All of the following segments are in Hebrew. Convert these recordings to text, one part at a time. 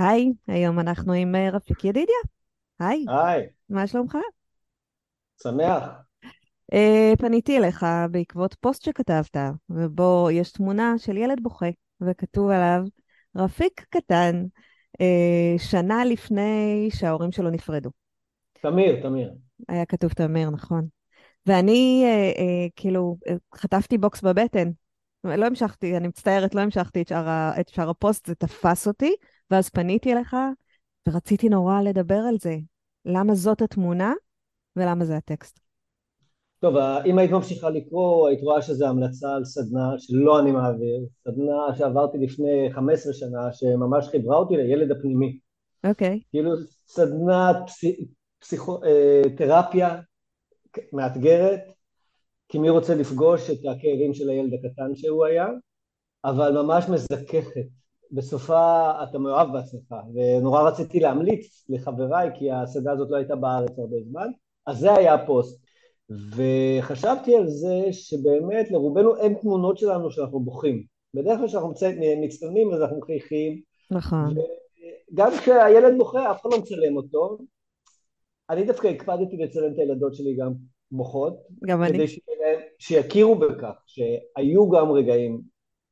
היי, היום אנחנו עם אה, רפיק ידידיה. היי, היי, מה שלומך? שמח. אה, פניתי אליך בעקבות פוסט שכתבת, ובו יש תמונה של ילד בוכה, וכתוב עליו, רפיק קטן, אה, שנה לפני שההורים שלו נפרדו. תמיר, תמיר. היה כתוב תמיר, נכון. ואני אה, אה, כאילו חטפתי בוקס בבטן. לא המשכתי, אני מצטערת, לא המשכתי את שאר, את שאר הפוסט, זה תפס אותי, ואז פניתי אליך, ורציתי נורא לדבר על זה. למה זאת התמונה, ולמה זה הטקסט. טוב, אם היית ממשיכה לקרוא, היית רואה שזו המלצה על סדנה שלא אני מעביר, סדנה שעברתי לפני 15 שנה, שממש חיברה אותי לילד הפנימי. אוקיי, כאילו סדנת פסי, פסיכו, אה, מאתגרת, כי מי רוצה לפגוש את הכאבים של הילד הקטן שהוא היה, אבל ממש מזככת. בסופה אתה מאוהב בעצמך, ונורא רציתי להמליץ לחבריי, כי הסדנה הזאת לא הייתה בארץ הרבה זמן, אז זה היה הפוסט. וחשבתי על זה שבאמת לרובנו אין תמונות שלנו שאנחנו בוכים. בדרך כלל כשאנחנו מצטלמים אז אנחנו מחייכים, נכון. וגם כשהילד בוכה אף אחד לא מצלם אותו. אני דווקא הקפדתי לצלם את הילדות שלי גם בוכות, גם אני. כדי שיכירו בכך שהיו גם רגעים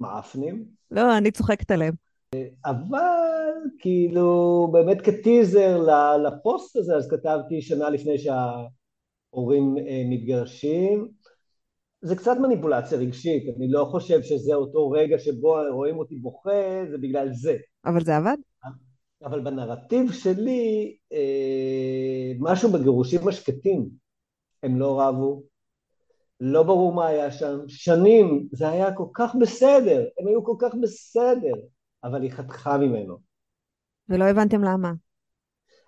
מעפנים, לא, אני צוחקת עליהם. אבל כאילו באמת כטיזר לפוסט הזה אז כתבתי שנה לפני שההורים אה, מתגרשים. זה קצת מניפולציה רגשית, אני לא חושב שזה אותו רגע שבו רואים אותי בוכה, זה בגלל זה. אבל זה עבד? אבל בנרטיב שלי, אה, משהו בגירושים השקטים, הם לא רבו, לא ברור מה היה שם, שנים זה היה כל כך בסדר, הם היו כל כך בסדר, אבל היא חתכה ממנו. ולא הבנתם למה.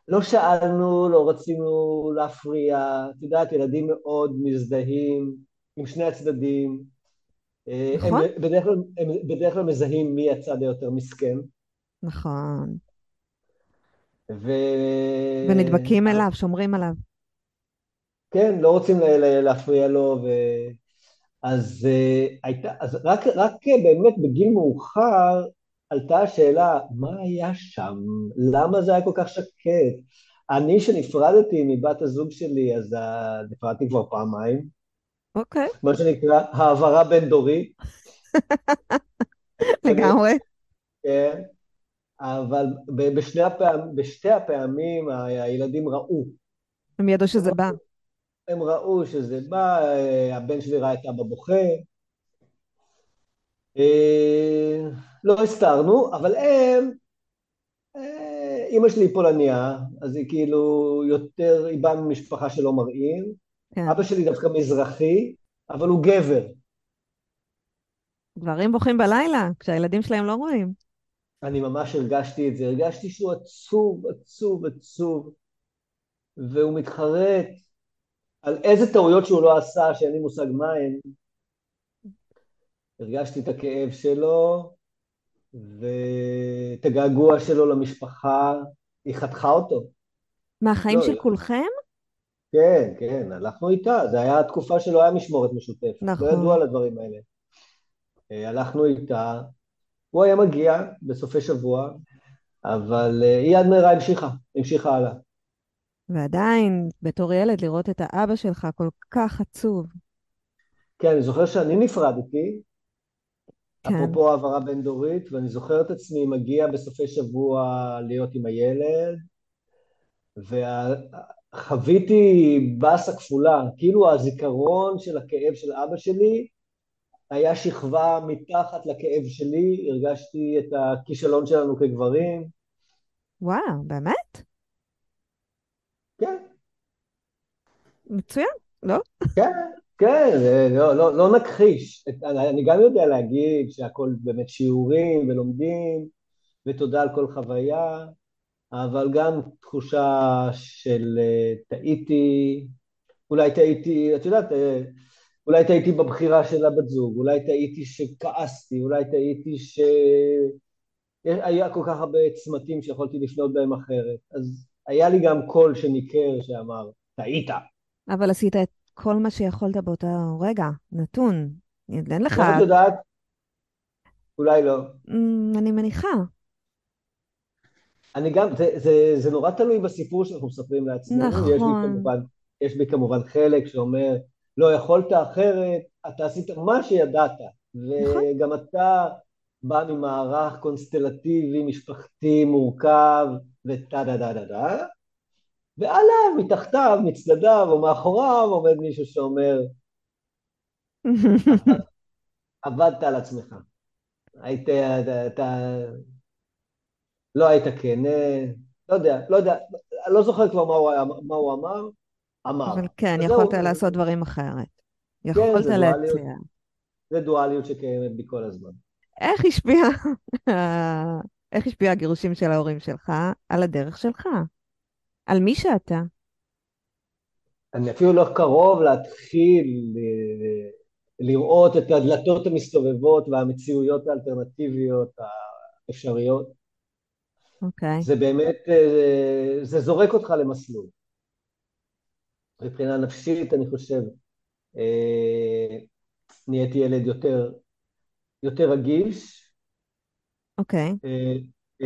לא שאלנו, לא רצינו להפריע, את יודעת, ילדים מאוד מזדהים עם שני הצדדים. אה, הם נכון. בדרך כלל, הם בדרך כלל מזהים מי הצד היותר מסכן. נכון. ו... ונדבקים אליו, שומרים עליו. כן, לא רוצים להפריע לו, ו... אז, uh, הייתה, אז רק, רק באמת בגיל מאוחר עלתה השאלה, מה היה שם? למה זה היה כל כך שקט? אני שנפרדתי מבת הזוג שלי, אז uh, נפרדתי כבר פעמיים, אוקיי, מה שנקרא העברה בין דורית, לגמרי. כן, אבל בשני הפעם, בשתי הפעמים הילדים ראו, הם ידעו שזה בא. הם ראו שזה בא, אה, הבן שלי ראה את אבא בוכה, אה, לא הסתרנו, אבל הם, אה, אימא שלי פולניה, אז היא כאילו יותר, היא באה ממשפחה שלא מראים, כן. אבא שלי דווקא מזרחי, אבל הוא גבר. גברים בוכים בלילה, כשהילדים שלהם לא רואים. אני ממש הרגשתי את זה, הרגשתי שהוא עצוב, עצוב, עצוב, והוא מתחרט על איזה טעויות שהוא לא עשה, שאין לי מושג מה הן. הרגשתי את הכאב שלו, ואת הגעגוע שלו למשפחה, היא חתכה אותו. מהחיים לא, של לא. כולכם? כן, כן, הלכנו איתה, זו הייתה תקופה שלא היה משמורת משותפת, נכון. לא ידעו על הדברים האלה. אה, הלכנו איתה, הוא היה מגיע בסופי שבוע, אבל אה, היא עד מהרה המשיכה, המשיכה הלאה. ועדיין, בתור ילד, לראות את האבא שלך כל כך עצוב. כן, אני זוכר שאני נפרדתי. אפרופו העברה בין-דורית, ואני זוכר את עצמי מגיע בסופי שבוע להיות עם הילד, וחוויתי באסה כפולה, כאילו הזיכרון של הכאב של אבא שלי היה שכבה מתחת לכאב שלי, הרגשתי את הכישלון שלנו כגברים, וואו, באמת? כן, מצוין, לא? כן, כן, לא, לא, לא נכחיש. אני גם יודע להגיד שהכל באמת שיעורים ולומדים, ותודה על כל חוויה, אבל גם תחושה של אה, טעיתי, אולי טעיתי, את יודעת, אה, אולי טעיתי בבחירה של הבת זוג, אולי טעיתי שכעסתי, אולי טעיתי שהיה כל כך הרבה צמתים שיכולתי לפנות בהם אחרת. אז היה לי גם קול שניכר שאמר, טעית. אבל עשית את כל מה שיכולת באותו רגע, נתון. אין לך... איך את יודעת? אולי לא. אמ, אני מניחה. אני גם, זה, זה, זה נורא תלוי בסיפור שאנחנו מספרים לעצמנו. נכון. יש לי כמובן, יש לי כמובן חלק שאומר, לא יכולת אחרת, אתה עשית מה שידעת. נכון. וגם אתה בא ממערך קונסטלטיבי, משפחתי, מורכב, וטה דה דה דה דה, ועליו, מתחתיו, מצדדיו או מאחוריו עומד מישהו שאומר, עבדת על עצמך. היית, אתה, אתה לא היית כן, לא יודע, לא יודע, לא זוכר כבר מה הוא, מה הוא אמר, אמר. אבל כן, יכולת הוא... לעשות דברים אחרת. כן, יכולת כן, להציע. זה דואליות שקיימת בי כל הזמן. איך השפיע, איך השפיע הגירושים של ההורים שלך על הדרך שלך? על מי שאתה? אני אפילו לא קרוב להתחיל אה, לראות את הדלתות המסתובבות והמציאויות האלטרנטיביות האפשריות. אוקיי. Okay. זה באמת, אה, זה זורק אותך למסלול. מבחינה נפשית, אני חושב, אה, נהייתי ילד יותר, יותר רגיש. אוקיי. Okay.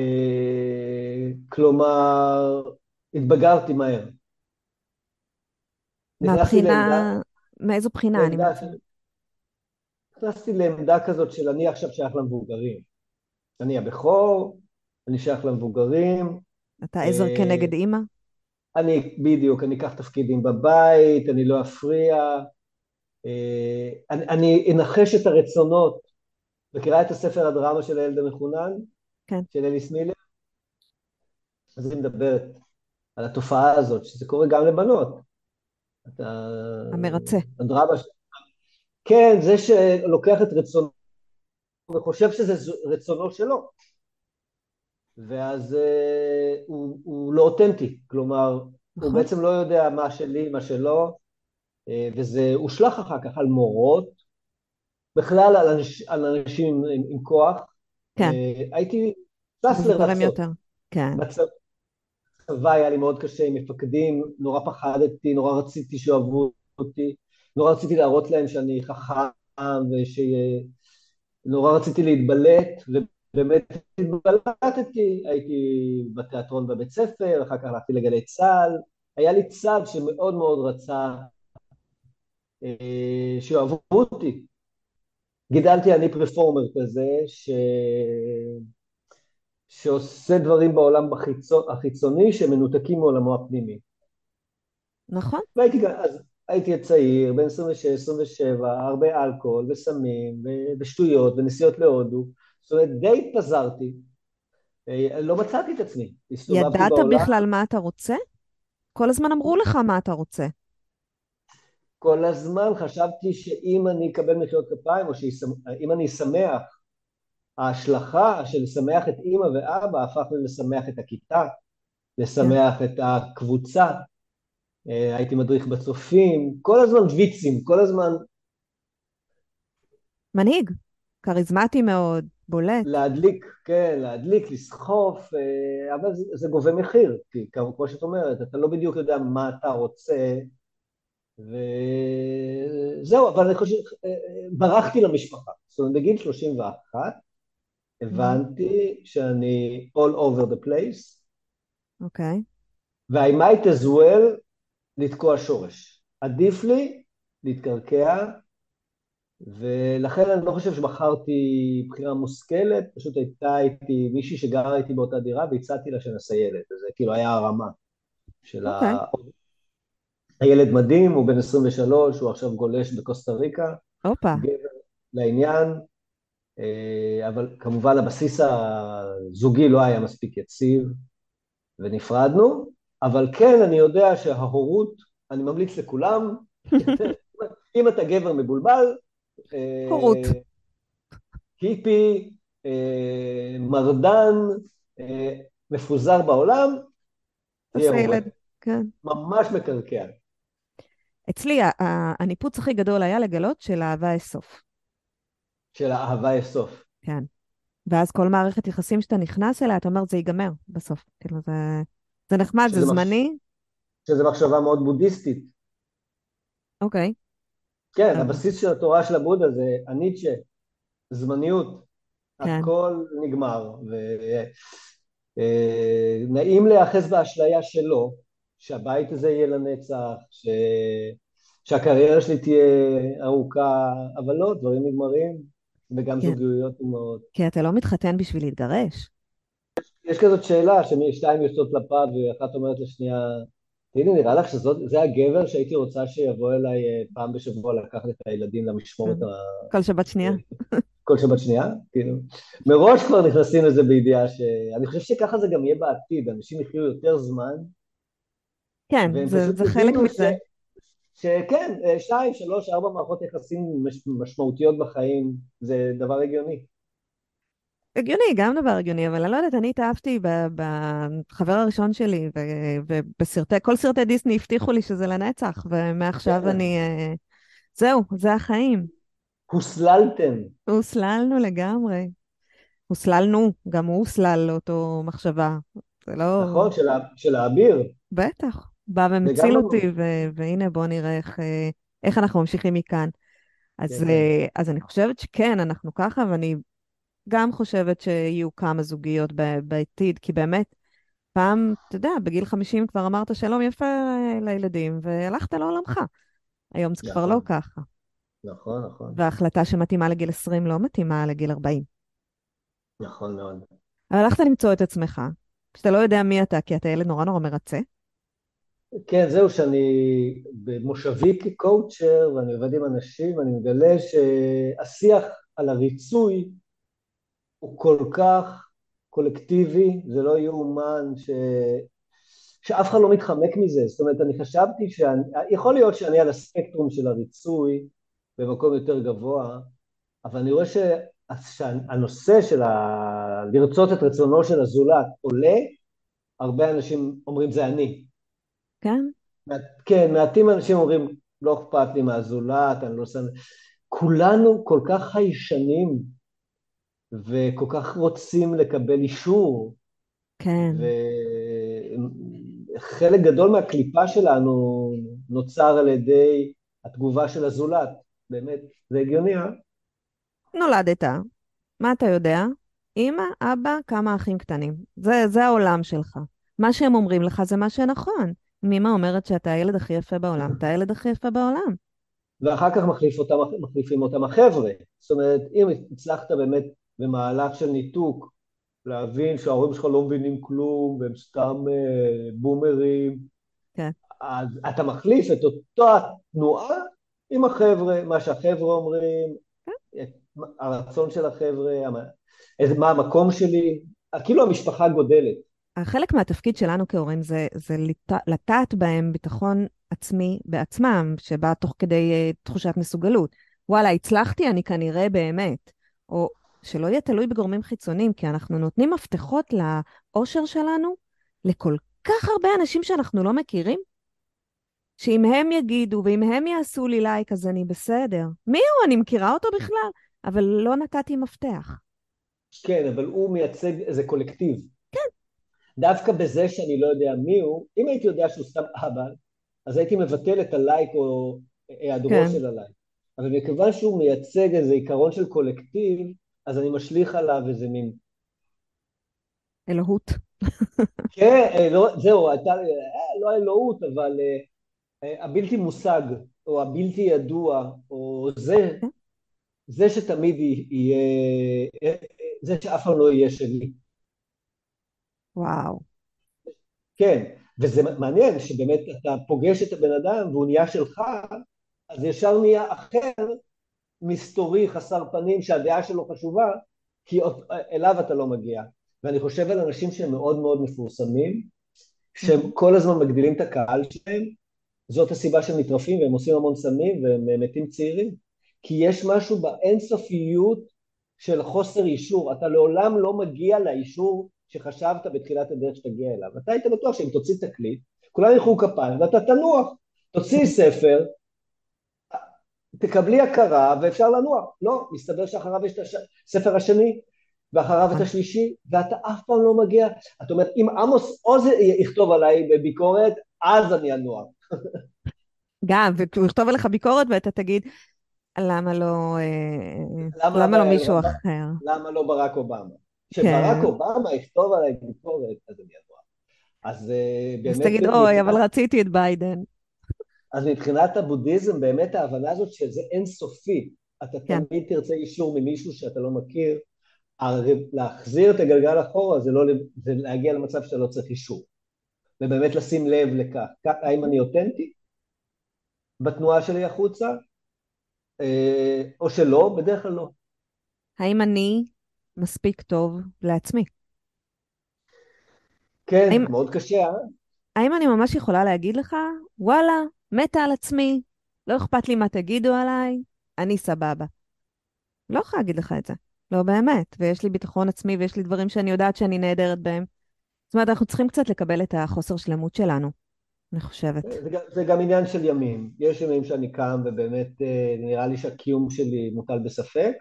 כלומר, התבגרתי מהר. מהבחינה, מאיזו בחינה? אני נכנסתי לעמדה כזאת של אני עכשיו שייך למבוגרים. אני הבכור, אני שייך למבוגרים. אתה עזר אה, כנגד אימא? אני, בדיוק, אני אקח תפקידים בבית, אני לא אפריע. אה, אני, אני אנחש את הרצונות. מכירה את הספר הדרמה של הילד המחונן? כן. של אליס מילר? אז היא מדברת על התופעה הזאת, שזה קורה גם לבנות. אתה... המרצה. הדרמה... כן, זה שלוקח את רצונו וחושב שזה רצונו שלו. ואז uh, הוא, הוא לא אותנטי, כלומר, נכון. הוא בעצם לא יודע מה שלי, מה שלו, uh, וזה הושלך אחר כך על מורות, בכלל על, אנש, על אנשים עם, עם כוח. כן. Uh, הייתי טס לרצות. כן. בצ... בצבא היה לי מאוד קשה עם מפקדים, נורא פחדתי, נורא רציתי שאוהבו אותי, נורא רציתי להראות להם שאני חכם ושנורא רציתי להתבלט, ובאמת התבלטתי, הייתי בתיאטרון בבית ספר, אחר כך הלכתי לגלי צה"ל, היה לי צד שמאוד מאוד רצה אה, שאוהבו אותי. גידלתי אני פרפורמר כזה, ש... שעושה דברים בעולם בחיצו, החיצוני שמנותקים מעולמו הפנימי. נכון. והייתי, אז הייתי צעיר, בן 26-27, הרבה אלכוהול וסמים ושטויות ונסיעות להודו, זאת אומרת די התפזרתי, אה, לא מצאתי את עצמי. ידעת בעולם. בכלל מה אתה רוצה? כל הזמן אמרו לך מה אתה רוצה. כל הזמן חשבתי שאם אני אקבל מחיאות כפיים, או שאם אני אשמח ההשלכה של לשמח את אימא ואבא הפך ללשמח את הכיתה, לשמח את הקבוצה, אה, הייתי מדריך בצופים, כל הזמן ויצים, כל הזמן... מנהיג, כריזמטי מאוד, בולט. להדליק, כן, להדליק, לסחוף, אה, אבל זה, זה גובה מחיר, כי כמו שאת אומרת, אתה לא בדיוק יודע מה אתה רוצה, וזהו, אבל אני חושב, אה, ברחתי למשפחה, זאת אומרת, בגיל 31, הבנתי שאני all over the place. אוקיי. Okay. ו-I might as well לתקוע שורש. עדיף לי להתקרקע, ולכן אני לא חושב שבחרתי בחירה מושכלת, פשוט הייתה איתי מישהי שגרה איתי באותה דירה והצעתי לה שנעשה ילד, וזה כאילו היה הרמה של okay. ה... אוקיי. הילד מדהים, הוא בן 23, הוא עכשיו גולש בקוסטה ריקה. הופה. לעניין, אבל כמובן הבסיס הזוגי לא היה מספיק יציב ונפרדנו, אבל כן אני יודע שההורות, אני ממליץ לכולם, אם אתה גבר מבולבל, הורות. היפי, מרדן, מפוזר בעולם, תהיה. ילד, כן. ממש מקרקע. אצלי הניפוץ הכי גדול היה לגלות שלאהבה יש סוף. של האהבה יש סוף. כן. ואז כל מערכת יחסים שאתה נכנס אליה, אתה אומר, זה ייגמר בסוף. כאילו, זה, זה נחמד, זה זמני. שזו מחשבה מאוד בודהיסטית. אוקיי. כן, אה. הבסיס של התורה של הבודה זה הניטשה, זמניות. כן. הכל נגמר. ונעים להיאחז באשליה שלו, שהבית הזה יהיה לנצח, ש... שהקריירה שלי תהיה ארוכה, אבל לא, דברים נגמרים, וגם כן. זוגיות נגמרות. כי אתה לא מתחתן בשביל להתגרש. יש כזאת שאלה, ששתיים יוצאות לפאב ואחת אומרת לשנייה, תגידי, נראה לך שזה הגבר שהייתי רוצה שיבוא אליי אה, פעם בשבוע לקחת את הילדים למשמורת ה... כל שבת שנייה. כל שבת שנייה? כאילו. מראש כבר נכנסים לזה בידיעה ש... אני חושב שככה זה גם יהיה בעתיד, אנשים יחיו יותר זמן, כן, זה, זה חלק מזה. שכן, אה, שתיים, שלוש, ארבע מערכות יחסים מש... משמעותיות בחיים, זה דבר הגיוני. הגיוני, גם דבר הגיוני, אבל אני לא יודעת, אני התאהבתי בחבר הראשון שלי, ובסרטי, כל סרטי דיסני הבטיחו לי שזה לנצח, ומעכשיו כן. אני... אה, זהו, זה החיים. הוסללתם. הוסללנו לגמרי. הוסללנו, גם הוא הוסלל לאותו מחשבה. זה לא... נכון. של האביר. בטח. בא ומציל אותי, ו- והנה בוא נראה איך, אה, איך אנחנו ממשיכים מכאן. אז. אה, אז אני חושבת שכן, אנחנו ככה, ואני גם חושבת שיהיו כמה זוגיות בעתיד, כי באמת, פעם, אתה יודע, בגיל 50 כבר אמרת שלום יפה אה, לילדים, והלכת לעולמך. היום זה כבר לא נכון. ככה. נכון, נכון, וההחלטה שמתאימה לגיל 20 לא מתאימה לגיל 40. נכון מאוד. אבל הלכת למצוא את עצמך, שאתה לא יודע מי אתה, כי אתה ילד נורא נורא מרצה. כן, זהו, שאני במושבי כקואוצ'ר, ואני עובד עם אנשים, ואני מגלה שהשיח על הריצוי הוא כל כך קולקטיבי, זה לא יאומן ש... שאף אחד לא מתחמק מזה. זאת אומרת, אני חשבתי שאני... יכול להיות שאני על הספקטרום של הריצוי במקום יותר גבוה, אבל אני רואה ש... שהנושא של ה... לרצות את רצונו של הזולת עולה, הרבה אנשים אומרים זה אני. כן? כן, מעטים אנשים אומרים, לא אכפת לי מהזולת, אני לא שם... כולנו כל כך חיישנים, וכל כך רוצים לקבל אישור, כן. וחלק גדול מהקליפה שלנו נוצר על ידי התגובה של הזולת. באמת, זה הגיוני, אה? נולדת, מה אתה יודע? אמא, אבא, כמה אחים קטנים. זה, זה העולם שלך. מה שהם אומרים לך זה מה שנכון. אמא אומרת שאתה הילד הכי יפה בעולם, אתה הילד הכי יפה בעולם. ואחר כך מחליף אותם, מחליפים אותם החבר'ה. זאת אומרת, אם הצלחת באמת במהלך של ניתוק להבין שההורים שלך לא מבינים כלום והם סתם אה, בומרים, כן. אז אתה מחליף את אותה תנועה עם החבר'ה, מה שהחבר'ה אומרים, את הרצון של החבר'ה, מה המקום שלי, כאילו המשפחה גודלת. חלק מהתפקיד שלנו כהורים זה, זה לט- לטעת בהם ביטחון עצמי בעצמם, שבא תוך כדי uh, תחושת מסוגלות. וואלה, הצלחתי, אני כנראה באמת. או שלא יהיה תלוי בגורמים חיצוניים, כי אנחנו נותנים מפתחות לאושר שלנו לכל כך הרבה אנשים שאנחנו לא מכירים, שאם הם יגידו ואם הם יעשו לי לייק, אז אני בסדר. מי הוא? אני מכירה אותו בכלל? אבל לא נתתי מפתח. כן, אבל הוא מייצג איזה קולקטיב. דווקא בזה שאני לא יודע מי הוא, אם הייתי יודע שהוא סתם אבא, אז הייתי מבטל את הלייק או היעדרו כן. של הלייק. אבל מכיוון שהוא מייצג איזה עיקרון של קולקטיב, אז אני משליך עליו איזה מין... אלוהות. כן, אה, לא, זהו, הייתה, אה, לא אלוהות, אבל אה, אה, הבלתי מושג, או הבלתי ידוע, או זה, כן. זה שתמיד יהיה, אה, אה, זה שאף פעם לא יהיה שלי. וואו. כן, וזה מעניין שבאמת אתה פוגש את הבן אדם והוא נהיה שלך, אז ישר נהיה אחר, מסתורי, חסר פנים, שהדעה שלו חשובה, כי אליו אתה לא מגיע. ואני חושב על אנשים שהם מאוד מאוד מפורסמים, שהם כל הזמן מגדילים את הקהל שלהם, זאת הסיבה שהם נטרפים והם עושים המון סמים והם מתים צעירים. כי יש משהו באינסופיות של חוסר אישור. אתה לעולם לא מגיע לאישור שחשבת בתחילת הדרך שתגיע אליו. אתה היית בטוח שאם תוציא תקליט, כולם ילכו כפיים ואתה תנוח. תוציאי ספר, תקבלי הכרה ואפשר לנוח. לא, מסתבר שאחריו יש את הספר השני, ואחריו את השלישי, ואתה אף פעם לא מגיע. את אומרת, אם עמוס עוז יכתוב עליי בביקורת, אז אני אנוח. גם, והוא יכתוב עליך ביקורת ואתה תגיד, למה לא, אה, למה, למה לא מישהו למה, אחר? למה לא ברק אובמה? כשברק כן. אובמה יכתוב עליי ביקורת, אז אני. אז אה, באמת... אז תגיד, אוי, אבל רציתי את ביידן. אז מבחינת הבודהיזם, באמת ההבנה הזאת שזה אינסופי. אתה כן. תמיד תרצה אישור ממישהו שאתה לא מכיר. להחזיר את הגלגל אחורה זה, לא, זה להגיע למצב שאתה לא צריך אישור. ובאמת לשים לב לכך. האם אני אותנטי בתנועה שלי החוצה, אה, או שלא, בדרך כלל לא. האם אני מספיק טוב לעצמי? כן, האם, מאוד קשה, אה? האם אני ממש יכולה להגיד לך, וואלה, מתה על עצמי, לא אכפת לי מה תגידו עליי, אני סבבה. לא יכולה להגיד לך את זה. לא באמת. ויש לי ביטחון עצמי ויש לי דברים שאני יודעת שאני נהדרת בהם. זאת אומרת, אנחנו צריכים קצת לקבל את החוסר שלמות שלנו, אני חושבת. זה, זה גם עניין של ימים. יש ימים שאני קם ובאמת אה, נראה לי שהקיום שלי מוטל בספק.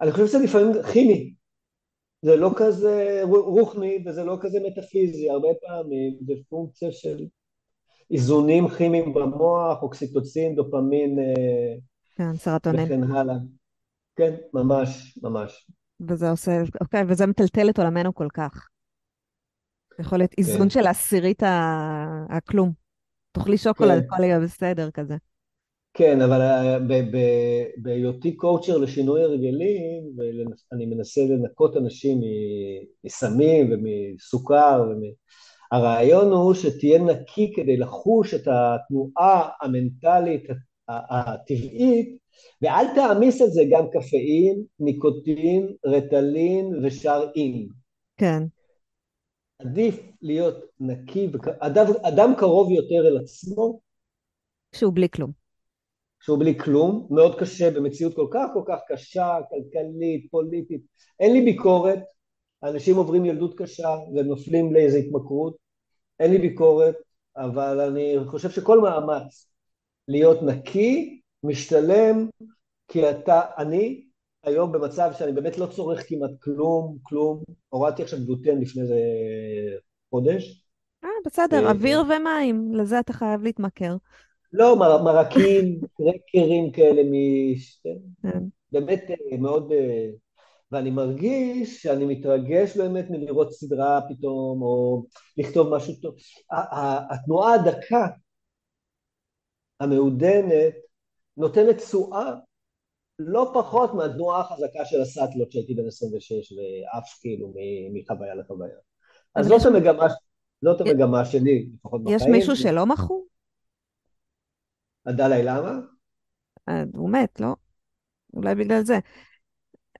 אני חושב שזה לפעמים כימי. זה לא כזה רוחני וזה לא כזה מטאפיזי, הרבה פעמים זה פונקציה של איזונים כימיים במוח, אוקסיטוצין, דופמין אה, כן, סרטונין. וכן הלאה. כן, ממש, ממש. וזה עושה, אוקיי, וזה מטלטל את עולמנו כל כך. יכול להיות איזון כן. של עשירית הכלום. תאכלי שוקולד, כן. הכל יהיה בסדר כזה. כן, אבל אה, בהיותי קואוצ'ר לשינוי הרגלים, ואני מנסה לנקות אנשים מסמים ומסוכר, הרעיון הוא שתהיה נקי כדי לחוש את התנועה המנטלית הטבעית, ואל תעמיס על זה גם קפאין, ניקוטין, רטלין ושאר אין. כן. עדיף להיות נקי, אדם, אדם קרוב יותר אל עצמו. שהוא בלי כלום. שהוא בלי כלום, מאוד קשה במציאות כל כך כל כך קשה, כלכלית, פוליטית. אין לי ביקורת, אנשים עוברים ילדות קשה ונופלים לאיזו התמכרות, אין לי ביקורת, אבל אני חושב שכל מאמץ להיות נקי משתלם, כי אתה, אני היום במצב שאני באמת לא צורך כמעט כלום, כלום, הורדתי עכשיו גלוטן לפני איזה חודש. אה, בסדר, אה, אוויר ומים, לזה אתה חייב להתמכר. לא, מר, מרקים, קרקרים כאלה, מ... כן. באמת אה, מאוד... אה, ואני מרגיש שאני מתרגש באמת מלראות סדרה פתאום, או לכתוב משהו טוב. התנועה הדקה, המעודנת, נותנת תשואה לא פחות מהתנועה החזקה של הסאטלות שהייתי בן 26 ועף כאילו מחוויה לחוויה. אז זאת המגמה, זאת המגמה שלי, לפחות בחיים. יש מישהו שלא מכור? הדלאי למה? אה, הוא מת, לא? אולי בגלל זה.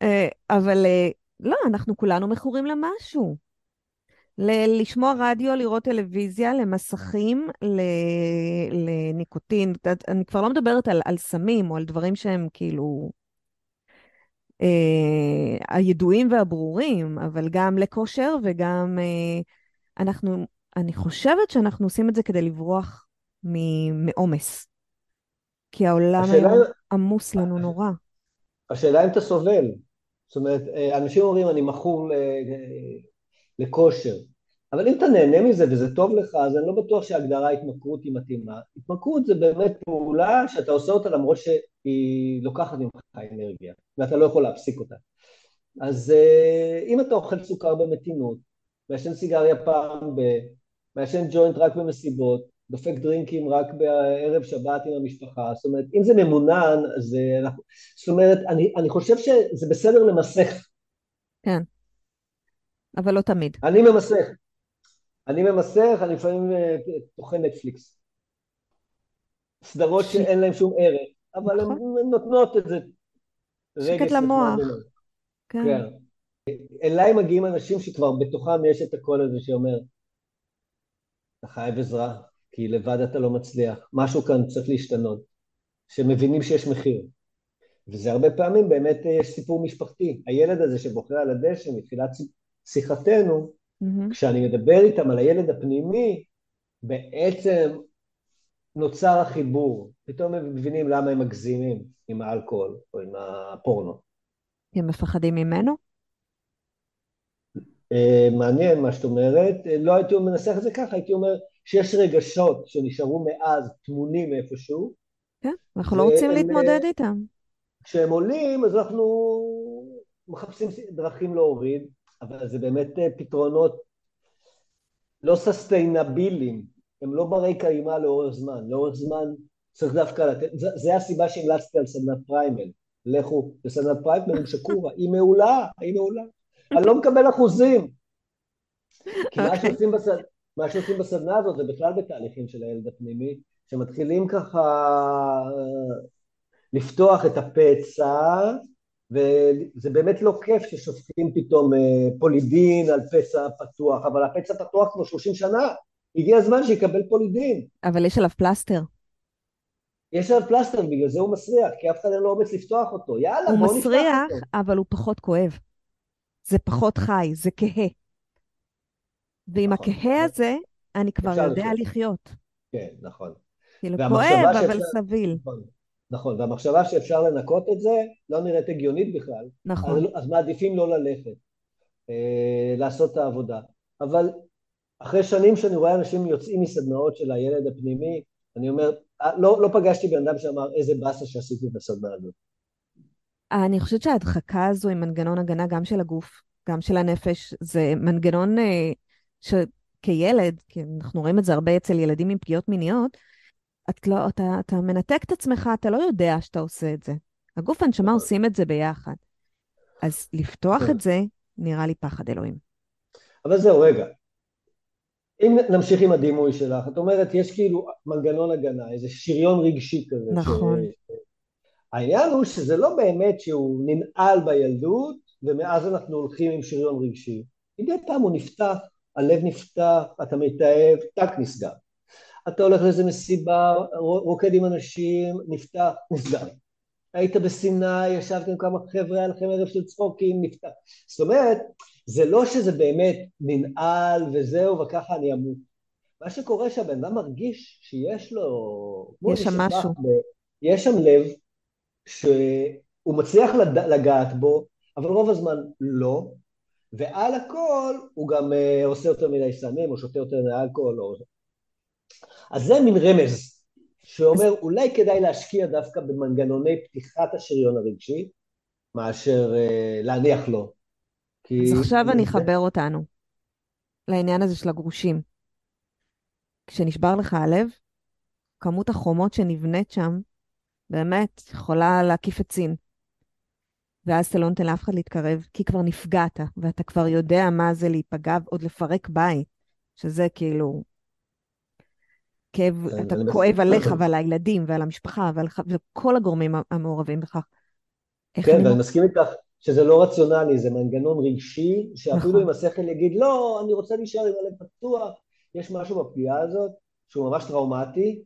אה, אבל אה, לא, אנחנו כולנו מכורים למשהו. ל- לשמוע רדיו, לראות טלוויזיה, למסכים, ל- לניקוטין. אני כבר לא מדברת על, על סמים או על דברים שהם כאילו אה, הידועים והברורים, אבל גם לכושר וגם אה, אנחנו, אני חושבת שאנחנו עושים את זה כדי לברוח מעומס. כי העולם היום עמוס לנו נורא. השאלה אם אתה סובל. זאת אומרת, אה, אנשים אומרים, אני מכור לכושר. אבל אם אתה נהנה מזה וזה טוב לך, אז אני לא בטוח שההגדרה התמכרות היא מתאימה. התמכרות זה באמת פעולה שאתה עושה אותה למרות שהיא לוקחת ממך אנרגיה, ואתה לא יכול להפסיק אותה. אז אה, אם אתה אוכל סוכר במתינות, מעשן סיגריה פעם ב... מעשן ג'וינט רק במסיבות, דופק דרינקים רק בערב שבת עם המשפחה, זאת אומרת, אם זה ממונן, אז אה, אנחנו... זאת אומרת, אני, אני חושב שזה בסדר למסך. כן. אבל לא תמיד. אני ממסך. אני ממסך, אני לפעמים אה, טוחן נטפליקס. סדרות שאין להן שום ערך, אבל הן נכון. נותנות את זה. שקט למוח. כן. כן. אליי מגיעים אנשים שכבר בתוכם יש את הקול הזה שאומר, אתה חייב עזרה, כי לבד אתה לא מצליח. משהו כאן צריך להשתנות, שמבינים שיש מחיר. וזה הרבה פעמים באמת אה, יש סיפור משפחתי. הילד הזה שבוחר על הדשא מתחילת שיחתנו, mm-hmm. כשאני מדבר איתם על הילד הפנימי, בעצם נוצר החיבור. פתאום הם מבינים למה הם מגזימים עם האלכוהול או עם הפורנו. הם מפחדים ממנו? אה, מעניין מה שאת אומרת. אה, לא הייתי מנסח את זה ככה, הייתי אומר שיש רגשות שנשארו מאז טמונים איפשהו. כן, אנחנו לא רוצים להתמודד איתם. כשהם עולים, אז אנחנו מחפשים דרכים להוריד, אבל זה באמת אה, פתרונות לא sustainable ים, הם לא ברי קיימא לאורך זמן. לאורך זמן צריך דווקא לתת, זה, זה הסיבה שהמלצתי על סדנת primal. לכו לסדנת primal עם שקורה, היא מעולה, היא מעולה. אני לא מקבל אחוזים. כי מה, אוקיי. שעושים בסד... מה שעושים בסדנה הזאת זה בכלל בתהליכים של הילד הפנימי, שמתחילים ככה לפתוח את הפצע, וזה באמת לא כיף ששופטים פתאום אה, פולידין על פצע פתוח, אבל הפצע פתוח כבר 30 שנה, הגיע הזמן שיקבל פולידין. אבל יש עליו פלסטר. יש עליו פלסטר, בגלל זה הוא מסריח, כי אף אחד אין לו אומץ לפתוח אותו. יאללה, בואו נפתח אותו. הוא מסריח, אבל הוא פחות כואב. זה פחות חי, זה כהה. ועם נכון. הכהה הזה, אני כבר יודע לחיות. כן, נכון. כאילו כואב, אבל סביל. נכון. נכון, והמחשבה שאפשר לנקות את זה לא נראית הגיונית בכלל. נכון. אז, אז מעדיפים לא ללכת, אה, לעשות את העבודה. אבל אחרי שנים שאני רואה אנשים יוצאים מסדנאות של הילד הפנימי, אני אומר, אה, לא, לא פגשתי בן אדם שאמר איזה באסה שעשיתי את הסדנה הזאת. אני חושבת שההדחקה הזו היא מנגנון הגנה גם של הגוף, גם של הנפש. זה מנגנון אה, שכילד, כי אנחנו רואים את זה הרבה אצל ילדים עם פגיעות מיניות, את לא, אתה, אתה מנתק את עצמך, אתה לא יודע שאתה עושה את זה. הגוף והנשמה. עושים את זה ביחד. אז לפתוח כן. את זה, נראה לי פחד אלוהים. אבל זהו, רגע. אם נמשיך עם הדימוי שלך, את אומרת, יש כאילו מנגנון הגנה, איזה שריון רגשי כזה. נכון. ש... העניין הוא שזה לא באמת שהוא ננעל בילדות, ומאז אנחנו הולכים עם שריון רגשי. מדי פעם הוא נפתח, הלב נפתח, אתה מתאהב, טק נסגר. אתה הולך לאיזה מסיבה, רוקד עם אנשים, נפתח, נסגר. היית בסיני, ישבת עם כמה חבר'ה, היה לכם ערב של צחוקים, נפתח. זאת אומרת, זה לא שזה באמת ננעל וזהו, וככה אני אמות. מה שקורה שהבן אדם מרגיש שיש לו... יש שם משהו. יש שם לב שהוא מצליח לגעת בו, אבל רוב הזמן לא, ועל הכל הוא גם uh, עושה יותר מדי סמים, או שותה יותר מדי אלכוהול, או... אז זה מין רמז, שאומר אולי כדאי להשקיע דווקא במנגנוני פתיחת השריון הרגשי, מאשר uh, להניח לו. כי... אז עכשיו אני אחבר אותנו לעניין הזה של הגרושים. כשנשבר לך הלב, כמות החומות שנבנית שם, באמת, יכולה להקיף את סין. ואז אתה לא נותן לאף אחד להתקרב, כי כבר נפגעת, ואתה כבר יודע מה זה להיפגע, עוד לפרק בית, שזה כאילו... כאב, אתה כואב עליך ועל הילדים ועל המשפחה ועל כל הגורמים המעורבים בכך. כן, ואני מסכים איתך שזה לא רציונלי, זה מנגנון רגשי, שאפילו נכון. אם השכל יגיד, לא, אני רוצה להישאר עם הלב פתוח, יש משהו בפגיעה הזאת שהוא ממש טראומטי,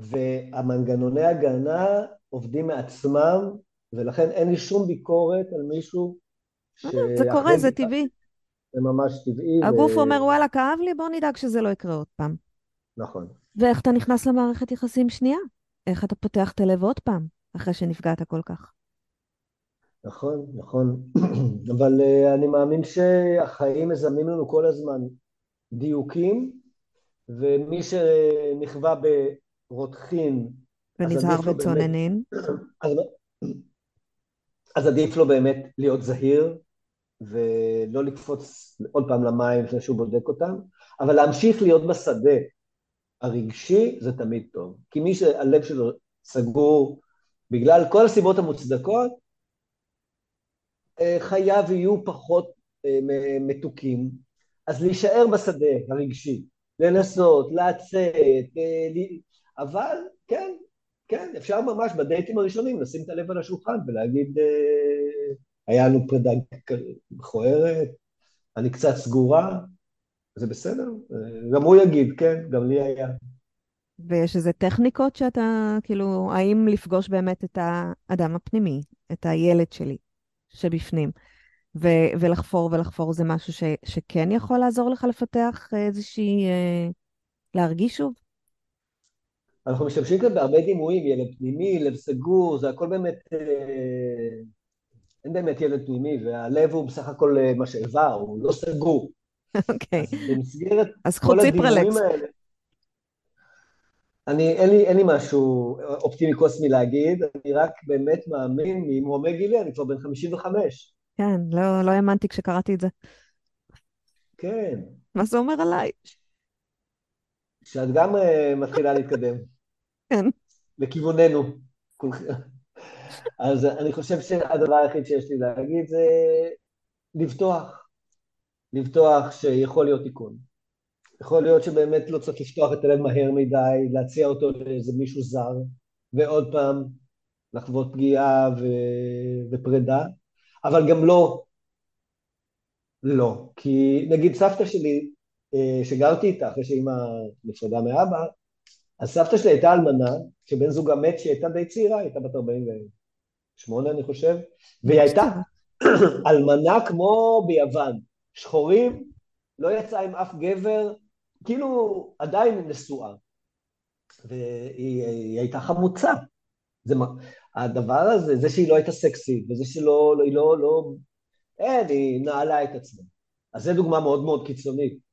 והמנגנוני הגנה עובדים מעצמם, ולכן אין לי שום ביקורת על מישהו ש... זה קורה, זה טבעי. זה ממש טבעי. הגוף ו... אומר, וואלה, כאב לי, בוא נדאג שזה לא יקרה עוד פעם. נכון. ואיך אתה נכנס למערכת יחסים שנייה? איך אתה פותח את הלב עוד פעם, אחרי שנפגעת כל כך? נכון, נכון. אבל uh, אני מאמין שהחיים מזמנים לנו כל הזמן דיוקים, ומי שנכווה רותחין. ונזהר וצוננין. אז, אז עדיף לו באמת להיות זהיר, ולא לקפוץ עוד פעם למים לפני שהוא בודק אותם, אבל להמשיך להיות בשדה הרגשי זה תמיד טוב. כי מי שהלב שלו סגור, בגלל כל הסיבות המוצדקות, אה, חייו יהיו פחות אה, מתוקים. אז להישאר בשדה הרגשי, לנסות, לצאת, אה, אבל כן, כן, אפשר ממש בדייטים הראשונים לשים את הלב על השולחן ולהגיד, אה, היה לנו פרידה מכוערת, אני קצת סגורה, זה בסדר, גם הוא יגיד, כן, גם לי היה. ויש איזה טכניקות שאתה, כאילו, האם לפגוש באמת את האדם הפנימי, את הילד שלי שבפנים, ו- ולחפור ולחפור זה משהו ש- שכן יכול לעזור לך לפתח איזושהי, אה, להרגיש שוב? אנחנו משתמשים כאן בהרבה דימויים, ילד פנימי, לב סגור, זה הכל באמת, אה, אין באמת ילד פנימי, והלב הוא בסך הכל אה, משאבה, הוא לא סגור. אוקיי. אז במסגרת אז כל הדימויים. האלה, אני, אין לי, אין לי משהו אופטימי קוסמי להגיד, אני רק באמת מאמין, ממרומי גילי, אני כבר בן 55. כן, לא, לא האמנתי כשקראתי את זה. כן, מה זה אומר עליי? שאת גם uh, מתחילה להתקדם כן. לכיווננו. אז אני חושב שהדבר היחיד שיש לי להגיד זה לבטוח. לבטוח שיכול להיות תיקון. יכול להיות שבאמת לא צריך לפתוח את הלב מהר מדי, להציע אותו לאיזה מישהו זר, ועוד פעם לחוות פגיעה ו... ופרידה, אבל גם לא, לא. כי נגיד סבתא שלי, אה, שגרתי איתה אחרי שאימא נפרדה מאבא, אז סבתא שלי הייתה אלמנה, כשבן זוגה מת, שהיא הייתה די צעירה, היא הייתה בת 48 אני חושב, והיא הייתה אלמנה כמו ביוון, שחורים, לא יצאה עם אף גבר, כאילו עדיין נשואה. והיא הייתה חמוצה. זה, הדבר הזה, זה שהיא לא הייתה סקסית, וזה שלא, היא לא, לא, אין, היא נעלה את עצמה. אז זו דוגמה מאוד מאוד קיצונית.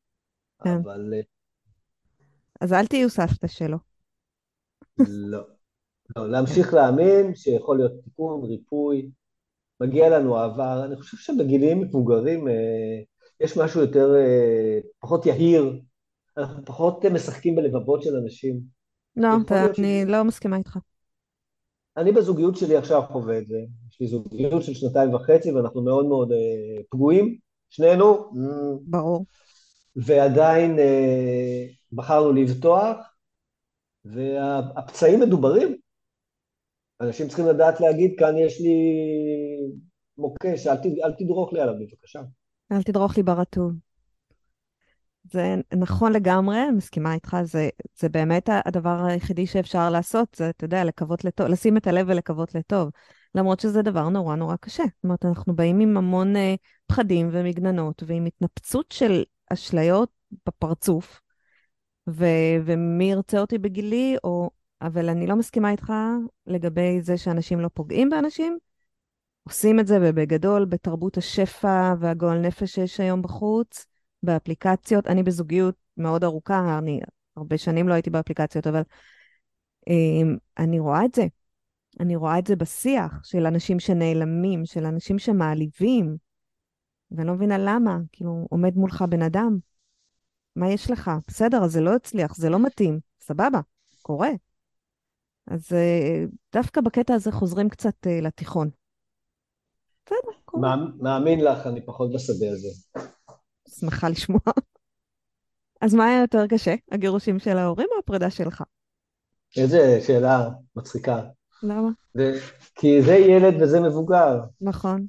כן. אבל... אה, אז אל תהיו סבתא שלו. לא. לא, להמשיך להאמין שיכול להיות תיקון, ריפוי, מגיע לנו העבר. אני חושב שבגילים מבוגרים אה, יש משהו יותר, אה, פחות יהיר, אנחנו פחות משחקים בלבבות של אנשים. לא, אתה, אני ש... לא מסכימה איתך. אני בזוגיות שלי עכשיו חווה את זה. יש לי זוגיות של שנתיים וחצי, ואנחנו מאוד מאוד אה, פגועים, שנינו. ברור. ועדיין אה, בחרנו לבטוח, והפצעים מדוברים. אנשים צריכים לדעת להגיד, כאן יש לי מוקש, אל, אל תדרוך לי עליו בבקשה. אל תדרוך לי ברטוב. זה נכון לגמרי, אני מסכימה איתך, זה, זה באמת הדבר היחידי שאפשר לעשות, זה, אתה יודע, לקוות לטוב, לשים את הלב ולקוות לטוב. למרות שזה דבר נורא נורא קשה. זאת אומרת, אנחנו באים עם המון uh, פחדים ומגננות, ועם התנפצות של אשליות בפרצוף, ו- ומי ירצה אותי בגילי, או... אבל אני לא מסכימה איתך לגבי זה שאנשים לא פוגעים באנשים. עושים את זה, ובגדול, בתרבות השפע והגועל נפש שיש היום בחוץ. באפליקציות. אני בזוגיות מאוד ארוכה, אני הרבה שנים לא הייתי באפליקציות, אבל um, אני רואה את זה. אני רואה את זה בשיח של אנשים שנעלמים, של אנשים שמעליבים, ואני לא מבינה למה. כאילו, עומד מולך בן אדם, מה יש לך? בסדר, אז זה לא הצליח, זה לא מתאים, סבבה, קורה. אז uh, דווקא בקטע הזה חוזרים קצת uh, לתיכון. בסדר, קורה. מאמין לך, אני פחות בשדה הזה. שמחה לשמוע. אז מה היה יותר קשה, הגירושים של ההורים או הפרידה שלך? איזה שאלה מצחיקה. למה? זה, כי זה ילד וזה מבוגר. נכון.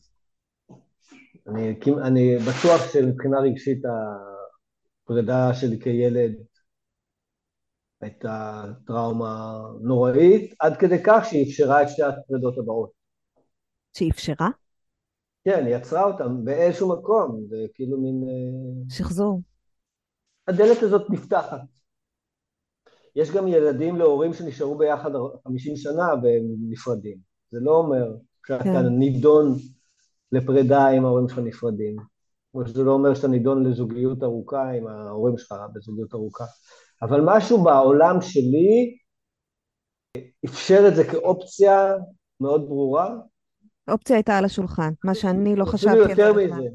אני, אני בטוח שמבחינה רגשית הפרידה שלי כילד הייתה טראומה נוראית, עד כדי כך שהיא אפשרה את שתי הפרידות הבאות. שהיא אפשרה? כן, היא יצרה אותם באיזשהו מקום, זה כאילו מין... אה, שחזור. הדלת הזאת נפתחת. יש גם ילדים להורים שנשארו ביחד 50 שנה והם נפרדים. זה לא אומר שאתה כן. נידון לפרידה אם ההורים שלך נפרדים. כמו שזה לא אומר שאתה נידון לזוגיות ארוכה עם ההורים שלך בזוגיות ארוכה. אבל משהו בעולם שלי אפשר את זה כאופציה מאוד ברורה, האופציה הייתה על השולחן, מה שאני לא חשבתי... אפילו יותר מזה.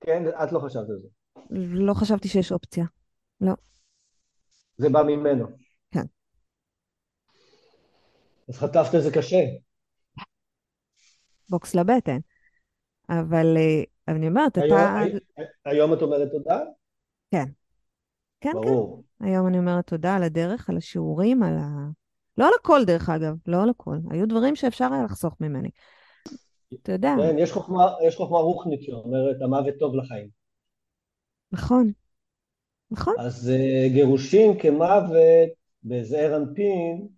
כן, את לא חשבת על זה. לא חשבתי שיש אופציה. לא. זה בא ממנו. כן. אז חטפת את זה קשה. בוקס לבטן. אבל אה, אני אומרת, היום, אתה... היום את אומרת תודה? כן. כן, ברור. כן. היום אני אומרת תודה על הדרך, על השיעורים, על ה... לא על הכל, דרך אגב, לא על הכל. היו דברים שאפשר היה לחסוך ממני. אתה יודע. כן, יש חוכמה, יש חוכמה רוחנית שאומרת, המוות טוב לחיים. נכון. נכון. אז אה, גירושים כמוות בזעיר אנפין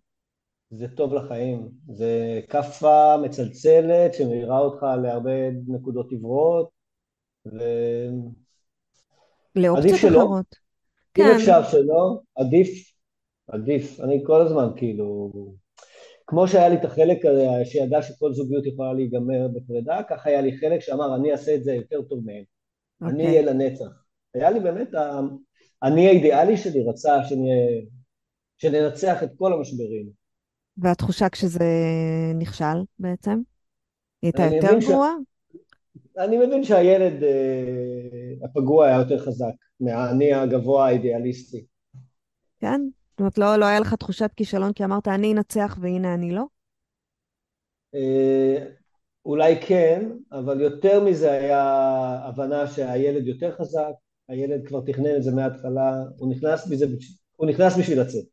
זה טוב לחיים. זה כאפה מצלצלת שמעירה אותך להרבה נקודות עברות, ועדיף לאופציות. אחרות. אם כן, אפשר שלא, עדיף, עדיף. אני כל הזמן כאילו... כמו שהיה לי את החלק הזה שידע שכל זוגיות יכולה להיגמר בפרידה, כך היה לי חלק שאמר, אני אעשה את זה יותר טוב מהם. אני אהיה אוקיי. לנצח. היה לי באמת, ה- אני האידיאלי שלי רצה שנהיה, שננצח את כל המשברים. והתחושה כשזה נכשל בעצם? היא הייתה יותר מבין, ש... גרועה? אני מבין שהילד אה, הפגוע היה יותר חזק מהאני הגבוה האידיאליסטי. כן? זאת אומרת, לא, לא היה לך תחושת כישלון כי אמרת, אני אנצח והנה אני לא? אה, אולי כן, אבל יותר מזה היה הבנה שהילד יותר חזק, הילד כבר תכנן את זה מההתחלה, הוא נכנס בזה, הוא נכנס בשביל לצאת.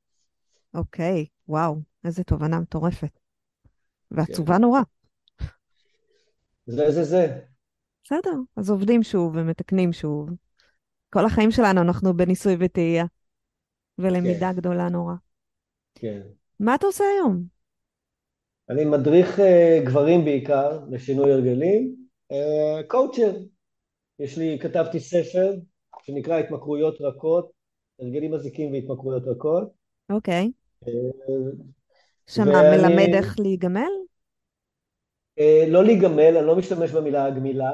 אוקיי, וואו, איזה תובנה מטורפת. כן. ועצובה נורא. זה זה זה. בסדר, אז עובדים שוב ומתקנים שוב. כל החיים שלנו אנחנו בניסוי וטעייה, כן, ולמידה גדולה נורא. כן. מה אתה עושה היום? אני מדריך אה, גברים בעיקר לשינוי הרגלים, אה, קואוצ'ר. יש לי, כתבתי ספר שנקרא התמכרויות רכות, הרגלים מזיקים והתמכרויות רכות. אוקיי. אה, שמה, מלמד ואני, איך להיגמל? אה, לא להיגמל, אני לא משתמש במילה גמילה.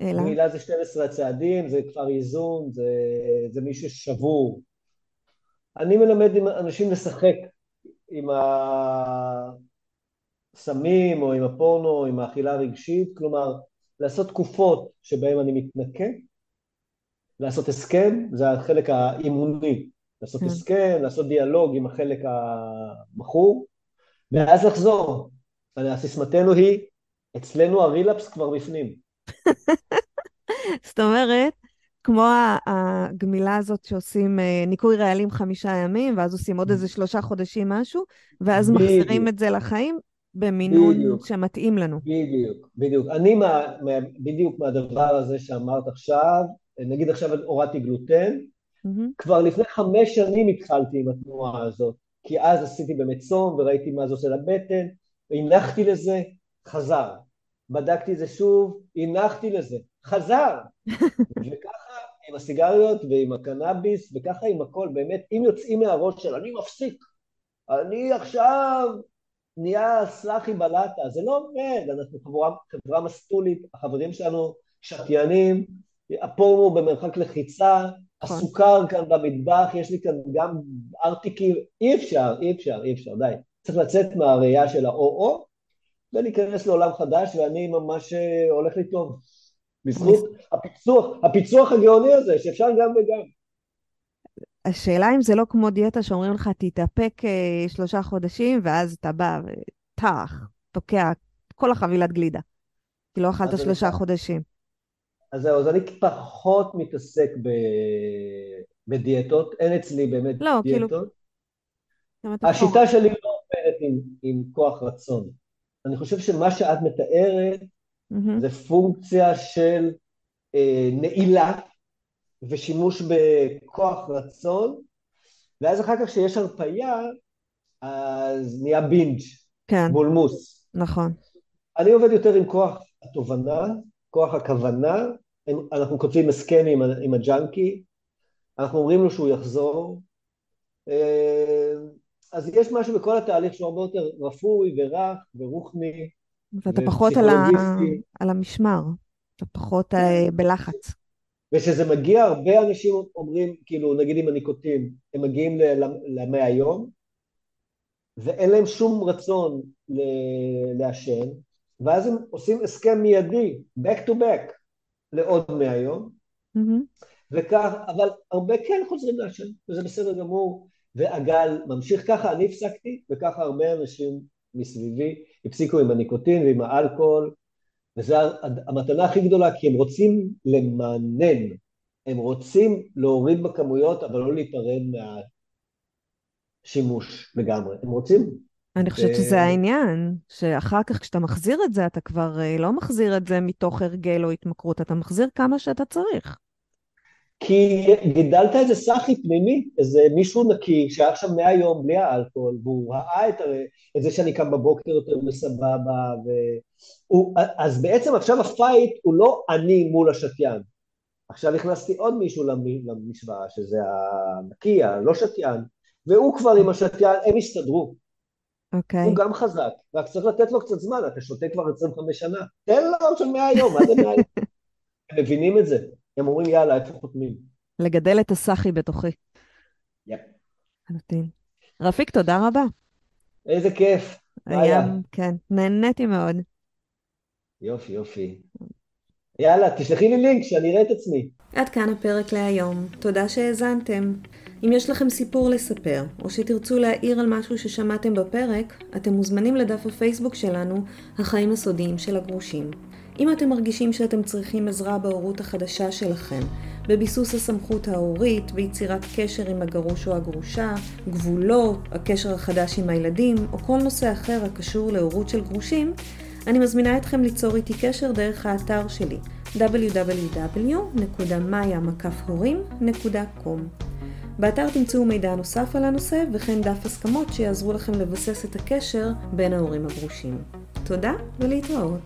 אלא? גמילה זה 12 הצעדים, זה כפר איזון, זה, זה מי ששבור. אני מלמד עם אנשים לשחק עם הסמים או עם הפורנו או עם האכילה הרגשית, כלומר, לעשות תקופות שבהן אני מתנקה, לעשות הסכם, זה החלק האימוני, לעשות כן. הסכם, לעשות דיאלוג עם החלק המכור, ואז לחזור. הסיסמתנו היא, אצלנו הרילפס כבר בפנים. זאת אומרת, כמו הגמילה הזאת שעושים אה, ניקוי רעלים חמישה ימים, ואז עושים עוד איזה שלושה חודשים משהו, ואז מחזירים את זה לחיים במינון שמתאים לנו. בדיוק, בדיוק. אני מה, מה, בדיוק מהדבר הזה שאמרת עכשיו, נגיד עכשיו הורדתי גלוטן, מהמם. כבר לפני חמש שנים התחלתי עם התנועה הזאת, כי אז עשיתי באמת צום וראיתי מה זה עושה לבטן, הנחתי לזה, חזר. בדקתי את זה שוב, הנחתי לזה, חזר. וככה עם הסיגריות ועם הקנאביס, וככה עם הכל, באמת, אם יוצאים מהראש של אני מפסיק, אני עכשיו נהיה סלאחי בלטה, זה לא עובד, אנחנו חברה, חברה מסטולית, החברים שלנו שתיינים, הפורמו במרחק לחיצה, נכון. הסוכר כאן במטבח, יש לי כאן גם ארטיקים, אי אפשר, אי אפשר, אי אפשר, די. צריך לצאת מהראייה של ה-או-או ולהיכנס לעולם חדש, ואני ממש אה, הולך לי טוב. בזכות הפיצוח, הפיצוח הגאוני הזה, שאפשר גם וגם. השאלה אם זה לא כמו דיאטה שאומרים לך, תתאפק אה, שלושה חודשים, ואז אתה בא וטח, תוקע כל החבילת גלידה. כי לא אכלת שלושה חודשים. אז זהו, אז אני פחות מתעסק ב... בדיאטות, אין אצלי באמת לא, כאילו, דיאטות. מטאפורה. השיטה שלי לא עובדת עם, עם כוח רצון. אני חושב שמה שאת מתארת מהמם. זה פונקציה של אה, נעילה ושימוש בכוח רצון, ואז אחר כך כשיש הרפייה, אז נהיה בינג', כן, בולמוס. נכון. אני עובד יותר עם כוח התובנה, כוח הכוונה, אנחנו כותבים הסכם עם, עם הג'אנקי, אנחנו אומרים לו שהוא יחזור, אה, אז יש משהו בכל התהליך שהוא הרבה יותר רפוי ורך ורוחני ואתה פחות על, ה... על המשמר, אתה פחות כן. אה, בלחץ. וכשזה מגיע, הרבה אנשים אומרים, כאילו, נגיד עם הניקוטין, הם מגיעים למאה יום, ואין להם שום רצון לעשן, ואז הם עושים הסכם מיידי, back to back, לעוד מאה יום, מהמם. וכך, אבל הרבה כן חוזרים לעשן, וזה בסדר גמור, והגל ממשיך ככה, אני הפסקתי, וככה הרבה אנשים מסביבי הפסיקו עם הניקוטין ועם האלכוהול, וזו המתנה הכי גדולה, כי הם רוצים למנן, הם רוצים להוריד בכמויות, אבל לא להיפרד מהשימוש לגמרי, הם רוצים. אני ו... חושבת שזה העניין, שאחר כך כשאתה מחזיר את זה, אתה כבר אה, לא מחזיר את זה מתוך הרגל או התמכרות, אתה מחזיר כמה שאתה צריך. כי גידלת איזה סאחי פנימי, איזה מישהו נקי שהיה עכשיו מאה יום בלי האלכוהול, והוא ראה את, את זה שאני קם בבוקר יותר בסבבה, והוא, אז בעצם עכשיו הפייט הוא לא אני מול השתיין. עכשיו הכנסתי עוד מישהו למשוואה, שזה הנקי, הלא שתיין, והוא כבר עם השתיין, הם הסתדרו. אוקיי. הוא גם חזק, רק צריך לתת לו קצת זמן, אתה שותה כבר 25 שנה, תן לו עוד של 100 יום, מה זה 100 יום? הם מבינים את זה, הם אומרים יאללה, איפה חותמים? לגדל את הסאחי בתוכי. יפ. חלוטין. רפיק, תודה רבה. איזה כיף. היה, כן, נהניתי מאוד. יופי, יופי. יאללה, תשלחי לי לינק שאני אראה את עצמי. עד כאן הפרק להיום. תודה שהאזנתם. אם יש לכם סיפור לספר, או שתרצו להעיר על משהו ששמעתם בפרק, אתם מוזמנים לדף הפייסבוק שלנו, החיים הסודיים של הגרושים. אם אתם מרגישים שאתם צריכים עזרה בהורות החדשה שלכם, בביסוס הסמכות ההורית, ביצירת קשר עם הגרוש או הגרושה, גבולות, הקשר החדש עם הילדים, או כל נושא אחר הקשור להורות של גרושים, אני מזמינה אתכם ליצור איתי קשר דרך האתר שלי www.maya.com באתר תמצאו מידע נוסף על הנושא וכן דף הסכמות שיעזרו לכם לבסס את הקשר בין ההורים הגרושים. תודה ולהתראות.